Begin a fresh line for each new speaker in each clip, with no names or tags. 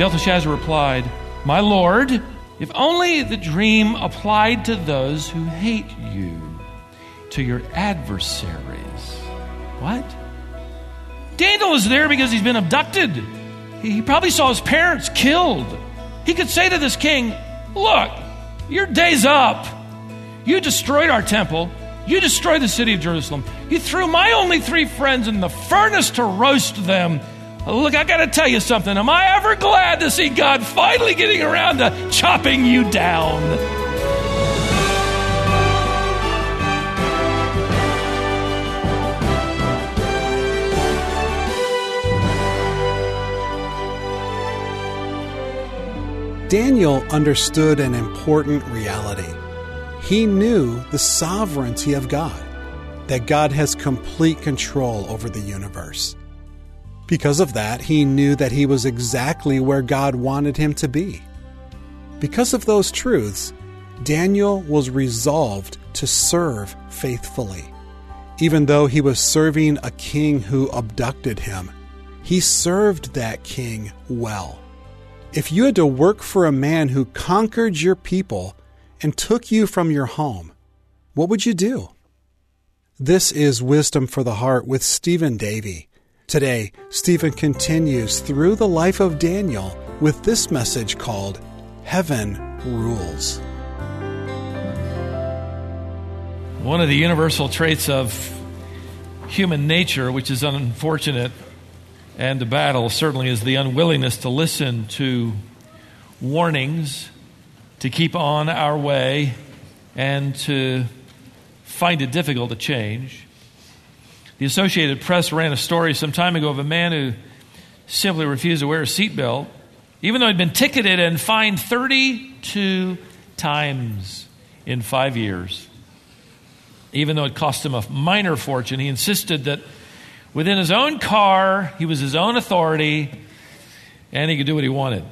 Belteshazzar replied, My lord, if only the dream applied to those who hate you, to your adversaries. What? Daniel is there because he's been abducted. He probably saw his parents killed. He could say to this king, Look, your day's up. You destroyed our temple. You destroyed the city of Jerusalem. You threw my only three friends in the furnace to roast them. Look, I got to tell you something. Am I ever glad to see God finally getting around to chopping you down?
Daniel understood an important reality. He knew the sovereignty of God, that God has complete control over the universe. Because of that, he knew that he was exactly where God wanted him to be. Because of those truths, Daniel was resolved to serve faithfully. Even though he was serving a king who abducted him, he served that king well. If you had to work for a man who conquered your people and took you from your home, what would you do? This is Wisdom for the Heart with Stephen Davey. Today, Stephen continues through the life of Daniel with this message called Heaven Rules.
One of the universal traits of human nature, which is unfortunate and to battle, certainly is the unwillingness to listen to warnings, to keep on our way, and to find it difficult to change. The Associated Press ran a story some time ago of a man who simply refused to wear a seatbelt, even though he'd been ticketed and fined 32 times in five years. Even though it cost him a minor fortune, he insisted that within his own car, he was his own authority and he could do what he wanted.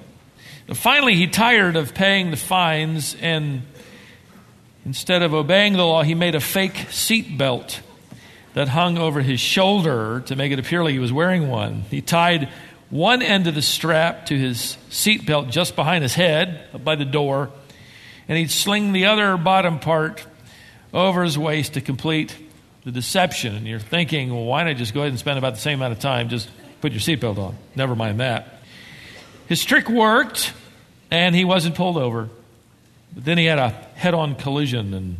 Finally, he tired of paying the fines and instead of obeying the law, he made a fake seat belt that hung over his shoulder to make it appear like he was wearing one. He tied one end of the strap to his seat belt just behind his head, by the door, and he'd sling the other bottom part over his waist to complete the deception. And you're thinking, well, why not just go ahead and spend about the same amount of time? Just put your seatbelt on. Never mind that. His trick worked, and he wasn't pulled over. But then he had a head on collision and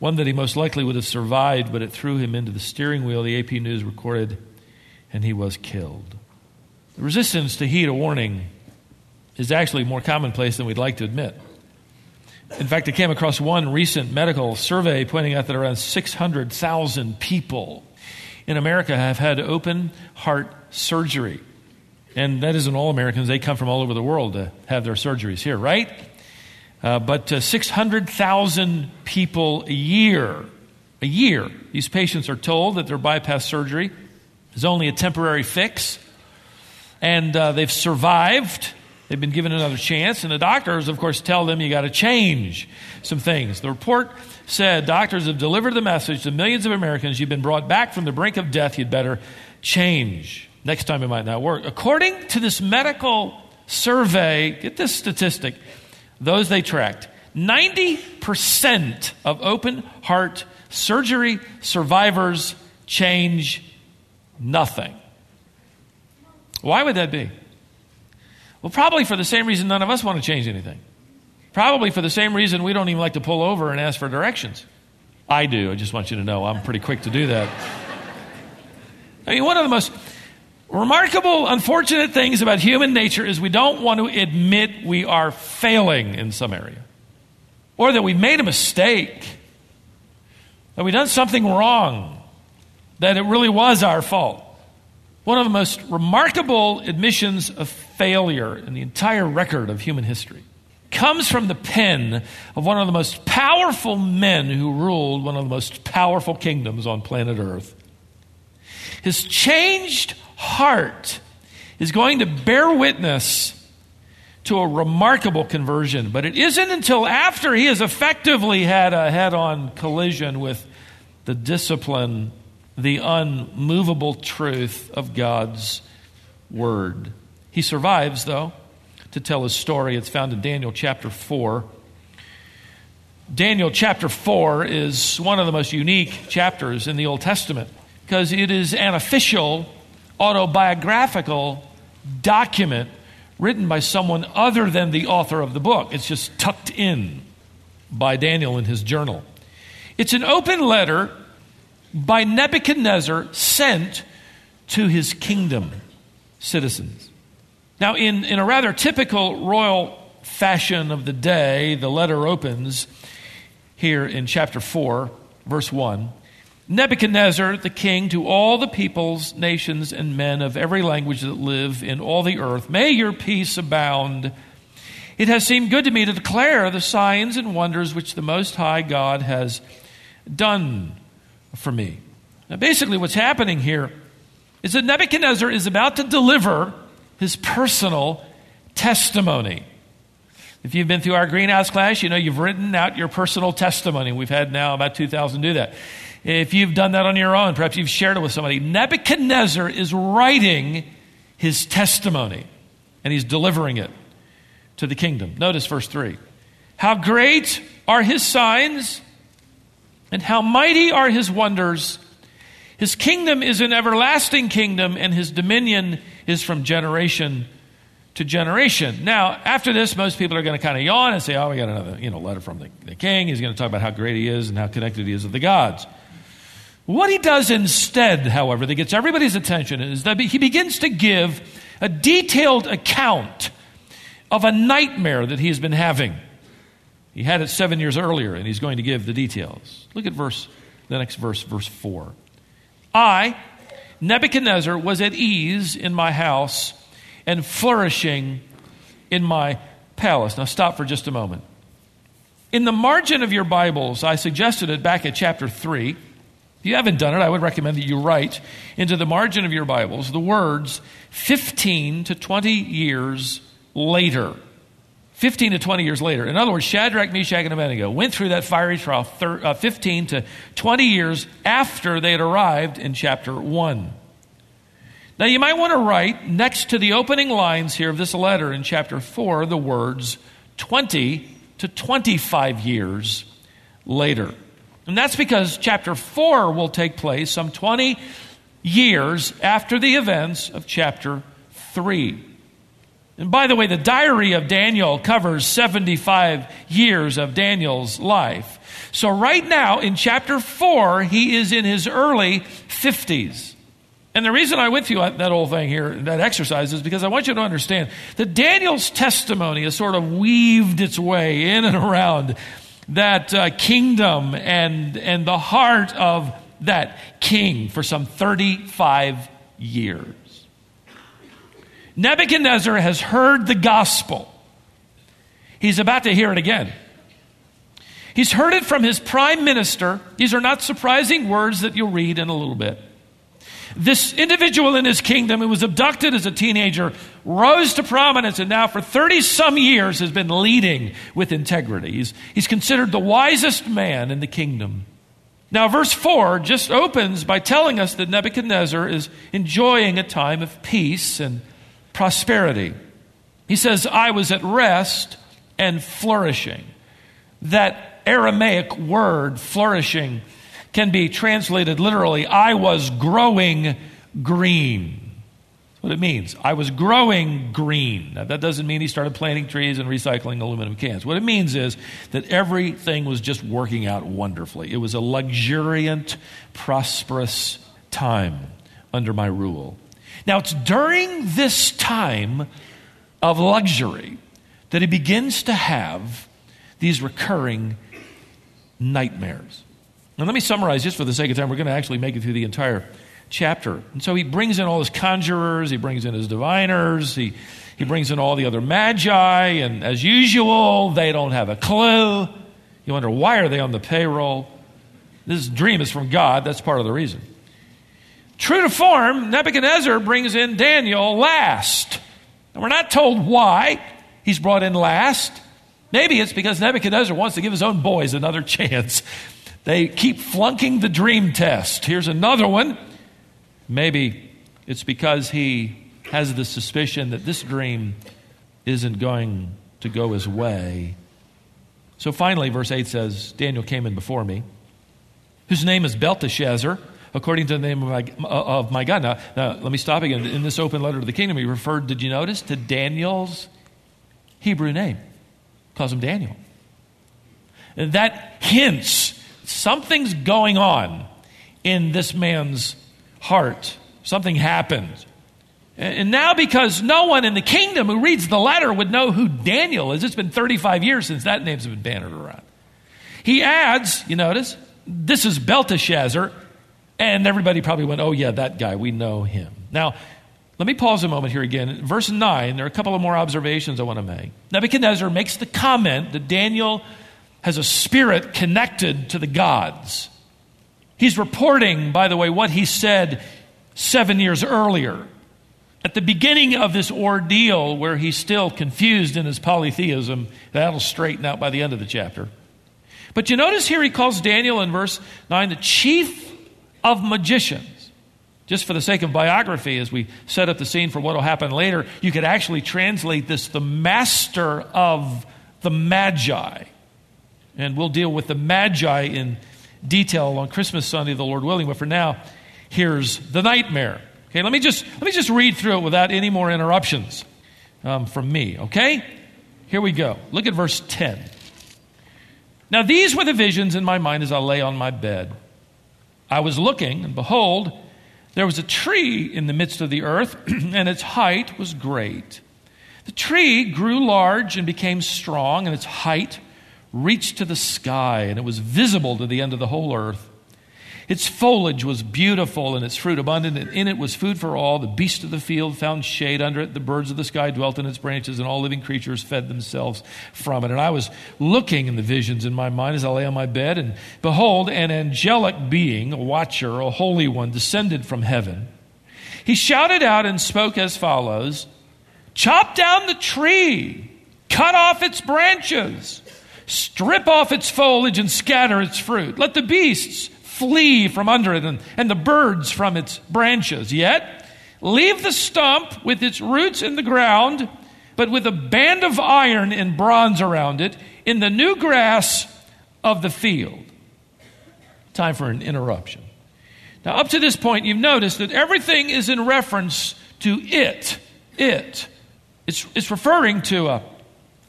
one that he most likely would have survived, but it threw him into the steering wheel, the AP News recorded, and he was killed. The resistance to heed a warning is actually more commonplace than we'd like to admit. In fact, I came across one recent medical survey pointing out that around 600,000 people in America have had open heart surgery. And that isn't all Americans, they come from all over the world to have their surgeries here, right? Uh, but uh, 600,000 people a year, a year, these patients are told that their bypass surgery is only a temporary fix. And uh, they've survived. They've been given another chance. And the doctors, of course, tell them you got to change some things. The report said doctors have delivered the message to millions of Americans you've been brought back from the brink of death. You'd better change. Next time it might not work. According to this medical survey, get this statistic those they tracked, 90% of open heart surgery survivors change nothing. Why would that be? Well, probably for the same reason none of us want to change anything. Probably for the same reason we don't even like to pull over and ask for directions. I do. I just want you to know I'm pretty quick to do that. I mean, one of the most remarkable, unfortunate things about human nature is we don't want to admit we are failing in some area, or that we made a mistake, that we've done something wrong, that it really was our fault. One of the most remarkable admissions of failure in the entire record of human history comes from the pen of one of the most powerful men who ruled one of the most powerful kingdoms on planet Earth. His changed heart is going to bear witness to a remarkable conversion. But it isn't until after he has effectively had a head on collision with the discipline the unmovable truth of God's Word. He survives, though, to tell his story. It's found in Daniel chapter 4. Daniel chapter 4 is one of the most unique chapters in the Old Testament because it is an official autobiographical document written by someone other than the author of the book. It's just tucked in by Daniel in his journal. It's an open letter by Nebuchadnezzar sent to his kingdom citizens. Now, in, in a rather typical royal fashion of the day, the letter opens here in chapter 4, verse 1. Nebuchadnezzar, the king, to all the peoples, nations, and men of every language that live in all the earth, may your peace abound. It has seemed good to me to declare the signs and wonders which the Most High God has done for me. Now, basically, what's happening here is that Nebuchadnezzar is about to deliver his personal testimony. If you've been through our greenhouse class, you know you've written out your personal testimony. We've had now about 2,000 do that. If you've done that on your own, perhaps you've shared it with somebody. Nebuchadnezzar is writing his testimony and he's delivering it to the kingdom. Notice verse 3. How great are his signs and how mighty are his wonders. His kingdom is an everlasting kingdom and his dominion is from generation to generation. Now, after this, most people are going to kind of yawn and say, oh, we got another you know, letter from the, the king. He's going to talk about how great he is and how connected he is with the gods. What he does instead, however, that gets everybody's attention is that he begins to give a detailed account of a nightmare that he's been having. He had it seven years earlier, and he's going to give the details. Look at verse, the next verse, verse 4. I, Nebuchadnezzar, was at ease in my house and flourishing in my palace. Now, stop for just a moment. In the margin of your Bibles, I suggested it back at chapter 3 if you haven't done it, I would recommend that you write into the margin of your Bibles the words 15 to 20 years later. 15 to 20 years later. In other words, Shadrach, Meshach, and Abednego went through that fiery trial uh, 15 to 20 years after they had arrived in chapter 1. Now, you might want to write next to the opening lines here of this letter in chapter 4 the words 20 to 25 years later. And that's because chapter 4 will take place some 20 years after the events of chapter 3. And by the way, the diary of Daniel covers 75 years of Daniel's life. So, right now in chapter 4, he is in his early 50s. And the reason I went through that whole thing here, that exercise, is because I want you to understand that Daniel's testimony has sort of weaved its way in and around that uh, kingdom and, and the heart of that king for some 35 years. Nebuchadnezzar has heard the gospel. He's about to hear it again. He's heard it from his prime minister. These are not surprising words that you'll read in a little bit. This individual in his kingdom who was abducted as a teenager rose to prominence and now for 30 some years has been leading with integrity. He's, he's considered the wisest man in the kingdom. Now, verse 4 just opens by telling us that Nebuchadnezzar is enjoying a time of peace and prosperity. He says, I was at rest and flourishing. That Aramaic word, flourishing, can be translated literally I was growing green. That's what it means. I was growing green. Now, that doesn't mean he started planting trees and recycling aluminum cans. What it means is that everything was just working out wonderfully. It was a luxuriant, prosperous time under my rule. Now, it's during this time of luxury that he begins to have these recurring nightmares. Now, let me summarize just for the sake of time. We're going to actually make it through the entire chapter. And so he brings in all his conjurers, he brings in his diviners, he, he brings in all the other magi, and as usual, they don't have a clue. You wonder, why are they on the payroll? This dream is from God. That's part of the reason. True to form, Nebuchadnezzar brings in Daniel last. And we're not told why he's brought in last. Maybe it's because Nebuchadnezzar wants to give his own boys another chance They keep flunking the dream test. Here's another one. Maybe it's because he has the suspicion that this dream isn't going to go his way. So finally, verse 8 says Daniel came in before me, whose name is Belteshazzar, according to the name of my, of my God. Now, now, let me stop again. In this open letter to the kingdom, he referred, did you notice, to Daniel's Hebrew name. Calls him Daniel. And that hints something's going on in this man's heart. Something happened. And now, because no one in the kingdom who reads the letter would know who Daniel is, it's been 35 years since that name's been bannered around. He adds, you notice, this is Belteshazzar, and everybody probably went, oh, yeah, that guy, we know him. Now, let me pause a moment here again. Verse 9, there are a couple of more observations I want to make. Nebuchadnezzar makes the comment that Daniel has a spirit connected to the gods. He's reporting, by the way, what he said seven years earlier. At the beginning of this ordeal, where he's still confused in his polytheism, that'll straighten out by the end of the chapter. But you notice here he calls Daniel in verse 9 the chief of magicians. Just for the sake of biography, as we set up the scene for what will happen later, you could actually translate this the master of the Magi. And we'll deal with the Magi in detail on Christmas Sunday, the Lord willing. But for now, here's the nightmare. Okay, let me just, let me just read through it without any more interruptions um, from me, okay? Here we go. Look at verse 10. Now, these were the visions in my mind as I lay on my bed. I was looking, and behold, there was a tree in the midst of the earth, and its height was great. The tree grew large and became strong, and its height reached to the sky, and it was visible to the end of the whole earth. Its foliage was beautiful and its fruit abundant, and in it was food for all. The beasts of the field found shade under it. The birds of the sky dwelt in its branches, and all living creatures fed themselves from it. And I was looking in the visions in my mind as I lay on my bed, and behold, an angelic being, a watcher, a holy one, descended from heaven. He shouted out and spoke as follows Chop down the tree, cut off its branches, strip off its foliage, and scatter its fruit. Let the beasts flee from under it and, and the birds from its branches. Yet, leave the stump with its roots in the ground, but with a band of iron and bronze around it, in the new grass of the field. Time for an interruption. Now, up to this point, you've noticed that everything is in reference to it. It. It's, it's referring to a,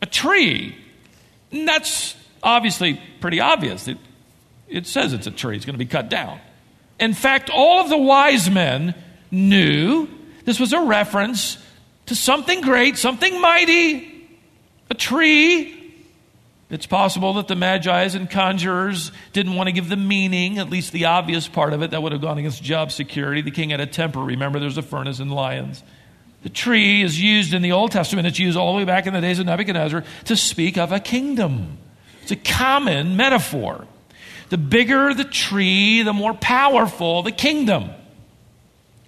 a tree. And that's obviously pretty obvious. It it says it's a tree, it's going to be cut down. In fact, all of the wise men knew this was a reference to something great, something mighty, a tree. It's possible that the magi's and conjurers didn't want to give the meaning, at least the obvious part of it, that would have gone against job security. The king had a temper. Remember, there's a furnace in lions. The tree is used in the Old Testament, it's used all the way back in the days of Nebuchadnezzar to speak of a kingdom. It's a common metaphor. The bigger the tree, the more powerful the kingdom.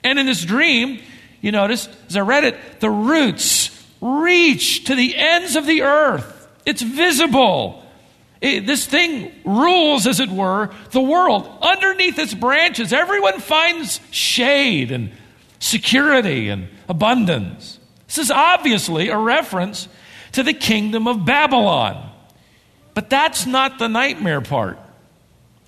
And in this dream, you notice, as I read it, the roots reach to the ends of the earth. It's visible. It, this thing rules, as it were, the world. Underneath its branches, everyone finds shade and security and abundance. This is obviously a reference to the kingdom of Babylon. But that's not the nightmare part.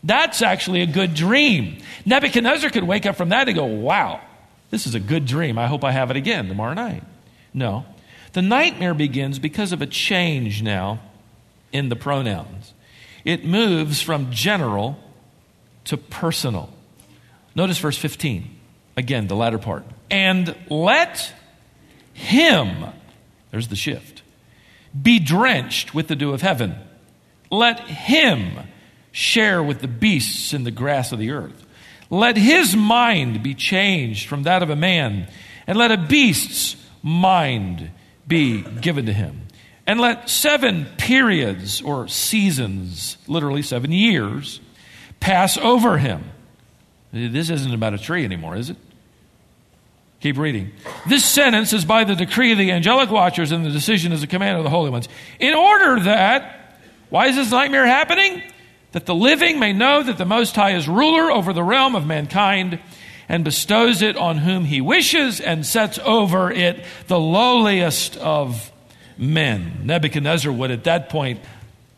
That's actually a good dream. Nebuchadnezzar could wake up from that and go, wow, this is a good dream. I hope I have it again tomorrow night. No. The nightmare begins because of a change now in the pronouns. It moves from general to personal. Notice verse 15. Again, the latter part. And let him, there's the shift, be drenched with the dew of heaven. Let him share with the beasts in the grass of the earth. Let his mind be changed from that of a man, and let a beast's mind be given to him. And let seven periods or seasons, literally seven years, pass over him. This isn't about a tree anymore, is it? Keep reading. This sentence is by the decree of the angelic watchers, and the decision is the command of the holy ones. In order that, why is this nightmare happening? that the living may know that the Most High is ruler over the realm of mankind and bestows it on whom he wishes and sets over it the lowliest of men. Nebuchadnezzar would at that point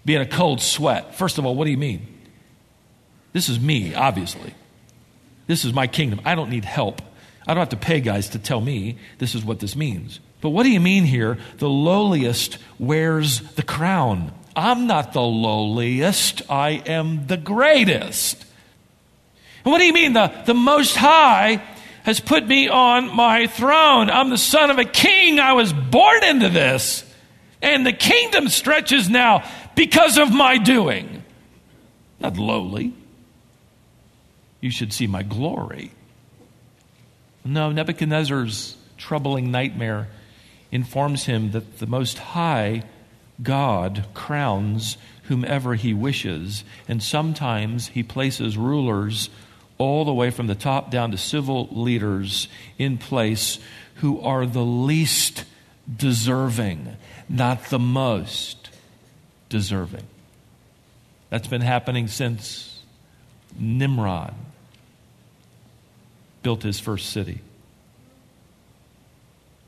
be in a cold sweat. First of all, what do you mean? This is me, obviously. This is my kingdom. I don't need help. I don't have to pay guys to tell me this is what this means. But what do you mean here? The lowliest wears the crown. I'm not the lowliest, I am the greatest. And what do you mean? The, the Most High has put me on my throne. I'm the son of a king. I was born into this. And the kingdom stretches now because of my doing. Not lowly. You should see my glory. No, Nebuchadnezzar's troubling nightmare informs him that the Most High God crowns whomever he wishes, and sometimes he places rulers all the way from the top down to civil leaders in place who are the least deserving, not the most deserving. That's been happening since Nimrod built his first city.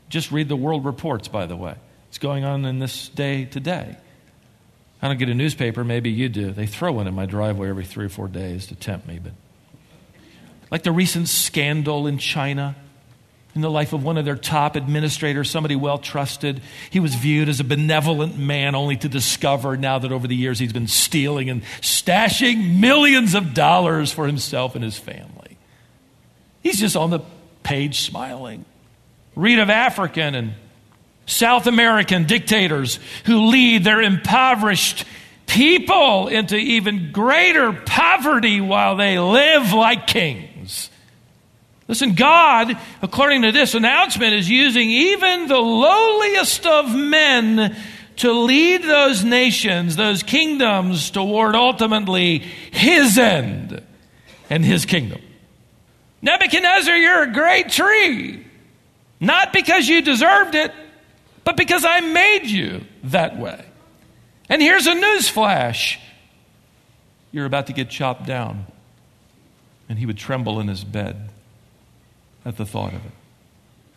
Just read the world reports, by the way. It's going on in this day today. I don't get a newspaper, maybe you do. They throw one in my driveway every three or four days to tempt me. But like the recent scandal in China, in the life of one of their top administrators, somebody well trusted. He was viewed as a benevolent man, only to discover now that over the years he's been stealing and stashing millions of dollars for himself and his family. He's just on the page smiling. Read of African and South American dictators who lead their impoverished people into even greater poverty while they live like kings. Listen, God, according to this announcement, is using even the lowliest of men to lead those nations, those kingdoms, toward ultimately His end and His kingdom. Nebuchadnezzar, you're a great tree. Not because you deserved it, but because I made you that way. And here's a news flash you're about to get chopped down. And he would tremble in his bed at the thought of it.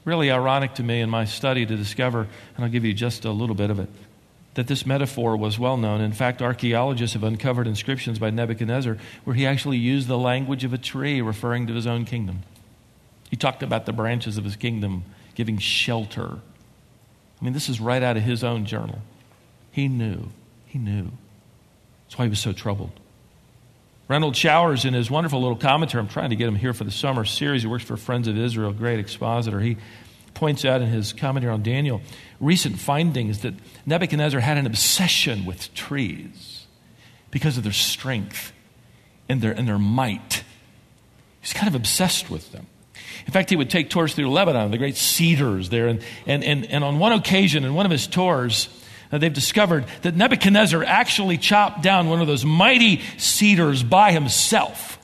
Really ironic to me in my study to discover, and I'll give you just a little bit of it, that this metaphor was well known. In fact, archaeologists have uncovered inscriptions by Nebuchadnezzar where he actually used the language of a tree referring to his own kingdom. He talked about the branches of his kingdom giving shelter I mean, this is right out of his own journal. He knew. He knew. That's why he was so troubled. Renald Showers, in his wonderful little commentary, I'm trying to get him here for the summer series. He works for Friends of Israel, great expositor. He points out in his commentary on Daniel recent findings that Nebuchadnezzar had an obsession with trees because of their strength and their, and their might. He's kind of obsessed with them. In fact, he would take tours through Lebanon, the great cedars there. And, and, and, and on one occasion, in one of his tours, uh, they've discovered that Nebuchadnezzar actually chopped down one of those mighty cedars by himself.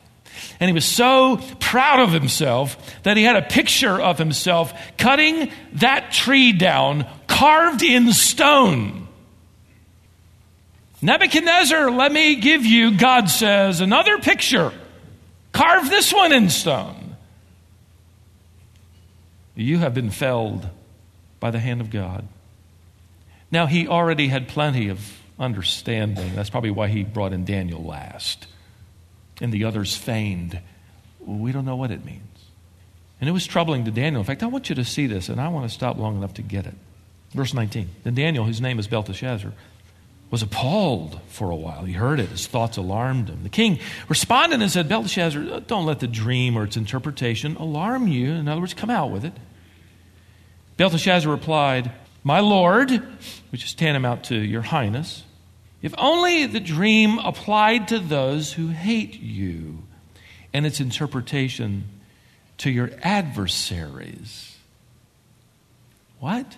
And he was so proud of himself that he had a picture of himself cutting that tree down, carved in stone. Nebuchadnezzar, let me give you, God says, another picture. Carve this one in stone. You have been felled by the hand of God. Now, he already had plenty of understanding. That's probably why he brought in Daniel last. And the others feigned. We don't know what it means. And it was troubling to Daniel. In fact, I want you to see this, and I want to stop long enough to get it. Verse 19. Then Daniel, whose name is Belteshazzar, was appalled for a while. He heard it. His thoughts alarmed him. The king responded and said, Belteshazzar, don't let the dream or its interpretation alarm you. In other words, come out with it. Belteshazzar replied, My lord, which is tantamount to your highness, if only the dream applied to those who hate you and its interpretation to your adversaries. What?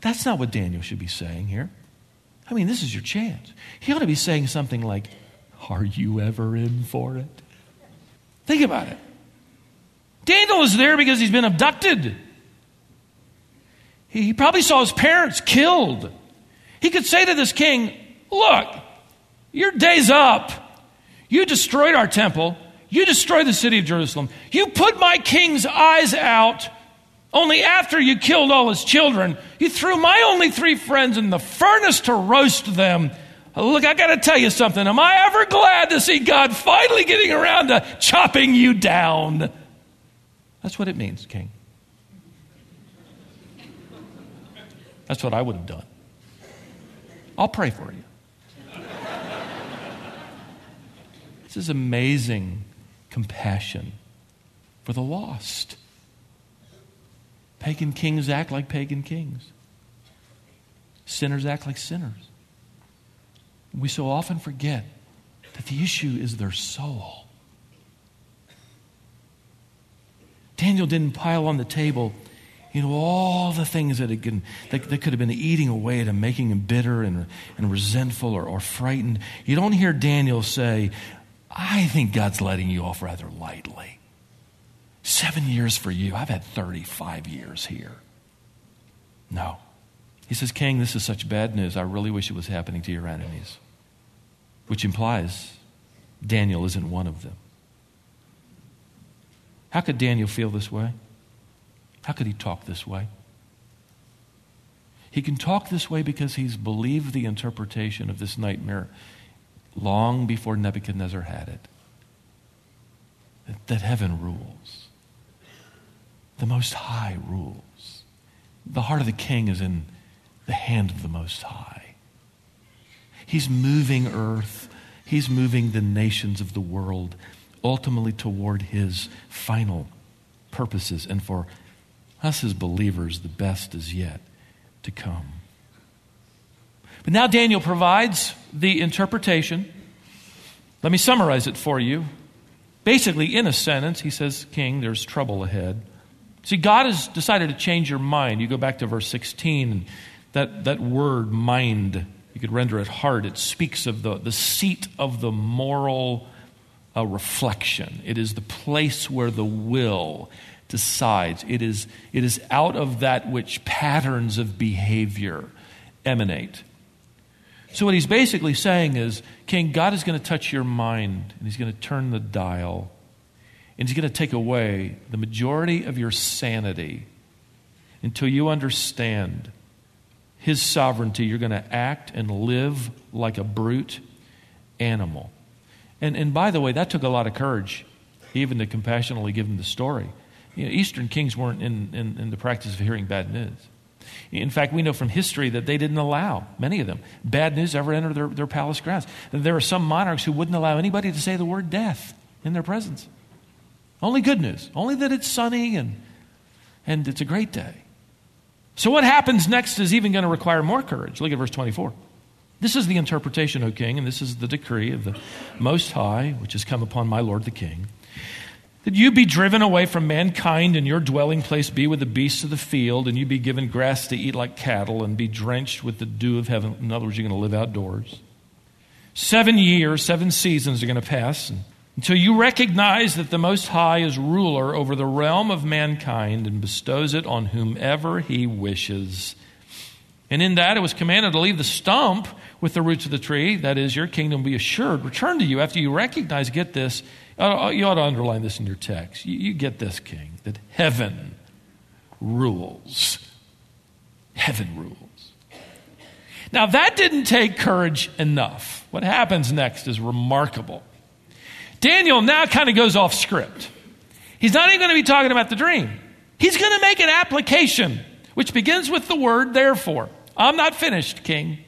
That's not what Daniel should be saying here. I mean, this is your chance. He ought to be saying something like, Are you ever in for it? Think about it. Daniel is there because he's been abducted. He, probably saw his parents killed. He could say to this king, Look, Your day's up. You destroyed our temple. You destroyed the city of Jerusalem. You put my king's eyes out. Only after you killed all his children, you threw my only three friends in the furnace to roast them. Look, I got to tell you something. Am I ever glad to see God finally getting around to chopping you down? That's what it means, King. That's what I would have done. I'll pray for you. This is amazing compassion for the lost. Pagan kings act like pagan kings, sinners act like sinners. We so often forget that the issue is their soul. Daniel didn't pile on the table you know, all the things that, can, that, that, could have been eating away at him, making him bitter and, and resentful or, or frightened. You don't hear Daniel say, I think God's letting you off rather lightly. Seven years for you. I've had 35 years here. No. He says, King, this is such bad news. I really wish it was happening to your enemies. Which implies Daniel isn't one of them. How could Daniel feel this way? How could he talk this way? He can talk this way because he's believed the interpretation of this nightmare long before Nebuchadnezzar had it. That, that heaven rules, the Most High rules. The heart of the king is in the hand of the Most High. He's moving earth, he's moving the nations of the world ultimately toward his final purposes and for us as believers, the best is yet to come. But now Daniel provides the interpretation. Let me summarize it for you. Basically, in a sentence, he says, King, there's trouble ahead. See, God has decided to change your mind. You go back to verse 16, and that, that word, mind, you could render it heart. It speaks of the, the seat of the moral uh, reflection, it is the place where the will decides. It is, it is out of that which patterns of behavior emanate. So, what he's basically saying is, King, God is going to touch your mind, and he's going to turn the dial, and he's going to take away the majority of your sanity until you understand his sovereignty. You're going to act and live like a brute animal. And, and by the way, that took a lot of courage, even to compassionately give him the story. You know, Eastern kings weren't in, in, in the practice of hearing bad news. In fact, we know from history that they didn't allow, many of them, bad news ever enter their, their palace grounds. There are some monarchs who wouldn't allow anybody to say the word death in their presence. Only good news, only that it's sunny and, and it's a great day. So, what happens next is even going to require more courage. Look at verse 24. This is the interpretation, O king, and this is the decree of the Most High, which has come upon my Lord the king that you be driven away from mankind and your dwelling place be with the beasts of the field, and you be given grass to eat like cattle and be drenched with the dew of heaven. In other words, you're going to live outdoors. Seven years, seven seasons are going to pass until you recognize that the Most High is ruler over the realm of mankind and bestows it on whomever he wishes. And in that, it was commanded to leave the stump with the roots of the tree. That is, your kingdom be assured, return to you after you recognize, get this, you ought to underline this in your text. You, get this, King, that heaven rules. Heaven rules. Now, that didn't take courage enough. What happens next is remarkable. Daniel now kind of goes off script. He's not even going to be talking about the dream. He's going to make an application, which begins with the word therefore. I'm not finished, King.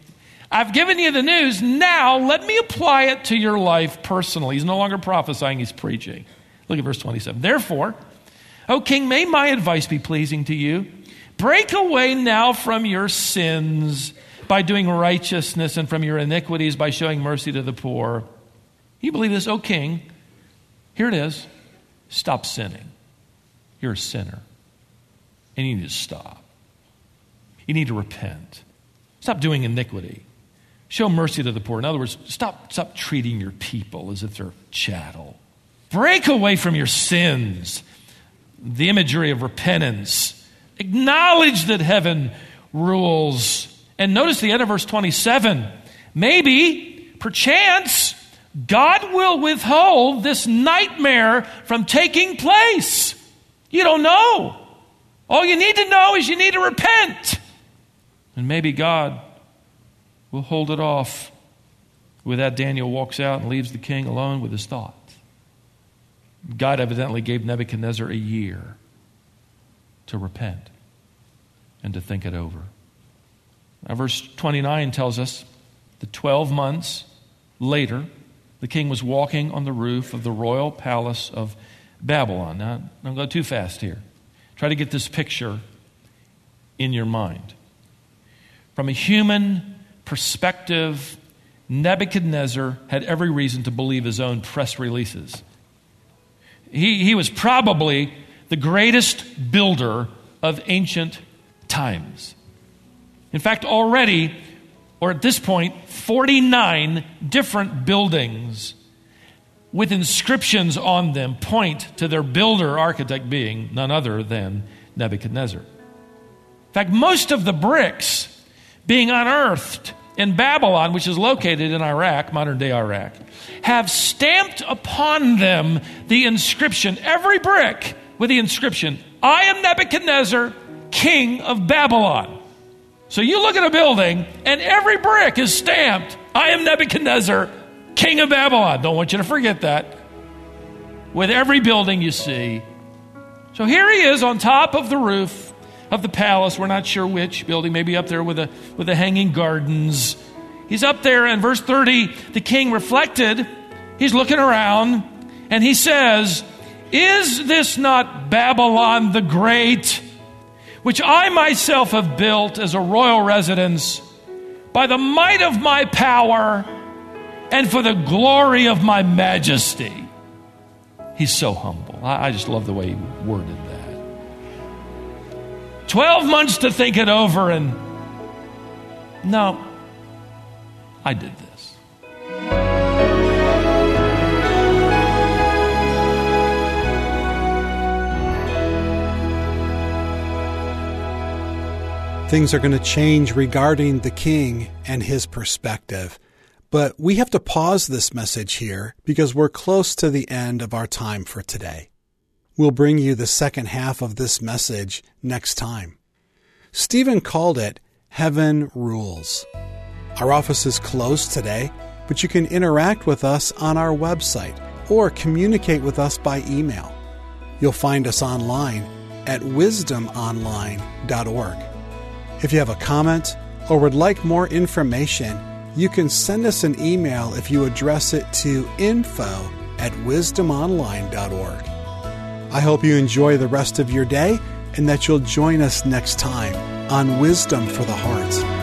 I've given you the news. Now let me apply it to your life personally. He's no longer prophesying, he's preaching. Look at verse 27. Therefore, O king, may my advice be pleasing to you. Break away now from your sins by doing righteousness and from your iniquities by showing mercy to the poor. You believe this, O king? Here it is. Stop sinning. You're a sinner. And you need to stop. You need to repent. Stop doing iniquity. Show mercy to the poor. In other words, stop, stop treating your people as if they're chattel. Break away from your sins. The imagery of repentance. Acknowledge that heaven rules. And notice the end of verse 27. Maybe perchance, God will withhold this nightmare from taking place. You don't know. All you need to know is you need to repent. And maybe God will hold it off. With that, Daniel walks out and leaves the king alone with his thoughts. God evidently gave Nebuchadnezzar a year to repent and to think it over. Now, verse 29 tells us that 12 months later, the king was walking on the roof of the royal palace of Babylon. Now, don't go too fast here. Try to get this picture in your mind. From a human perspective, Nebuchadnezzar had every reason to believe his own press releases. He, he was probably the greatest builder of ancient times. In fact, already, or at this point, 49 different buildings with inscriptions on them point to their builder architect being none other than Nebuchadnezzar. In fact, most of the bricks being unearthed in Babylon, which is located in Iraq, modern day Iraq, have stamped upon them the inscription, every brick with the inscription, I am Nebuchadnezzar, king of Babylon. So you look at a building, and every brick is stamped, I am Nebuchadnezzar, king of Babylon. Don't want you to forget that. With every building you see. So here he is on top of the roof of the palace. We're not sure which building, maybe up there with the, with the hanging gardens. He's up there, and verse 30, the king reflected. He's looking around, and he says, Is this not Babylon the Great, which I myself have built as a royal residence by the might of my power and for the glory of my majesty? He's so humble. I, just love the way he worded. 12 months to think it over, and no, I did this.
Things are going to change regarding the king and his perspective. But we have to pause this message here because we're close to the end of our time for today. We'll bring you the second half of this message next time. Stephen called it Heaven Rules. Our office is closed today, but you can interact with us on our website or communicate with us by email. You'll find us online at wisdomonline.org. If you have a comment or would like more information, you can send us an email if you address it to info at wisdomonline.org. I hope you enjoy the rest of your day and that you'll join us next time on Wisdom for the Heart.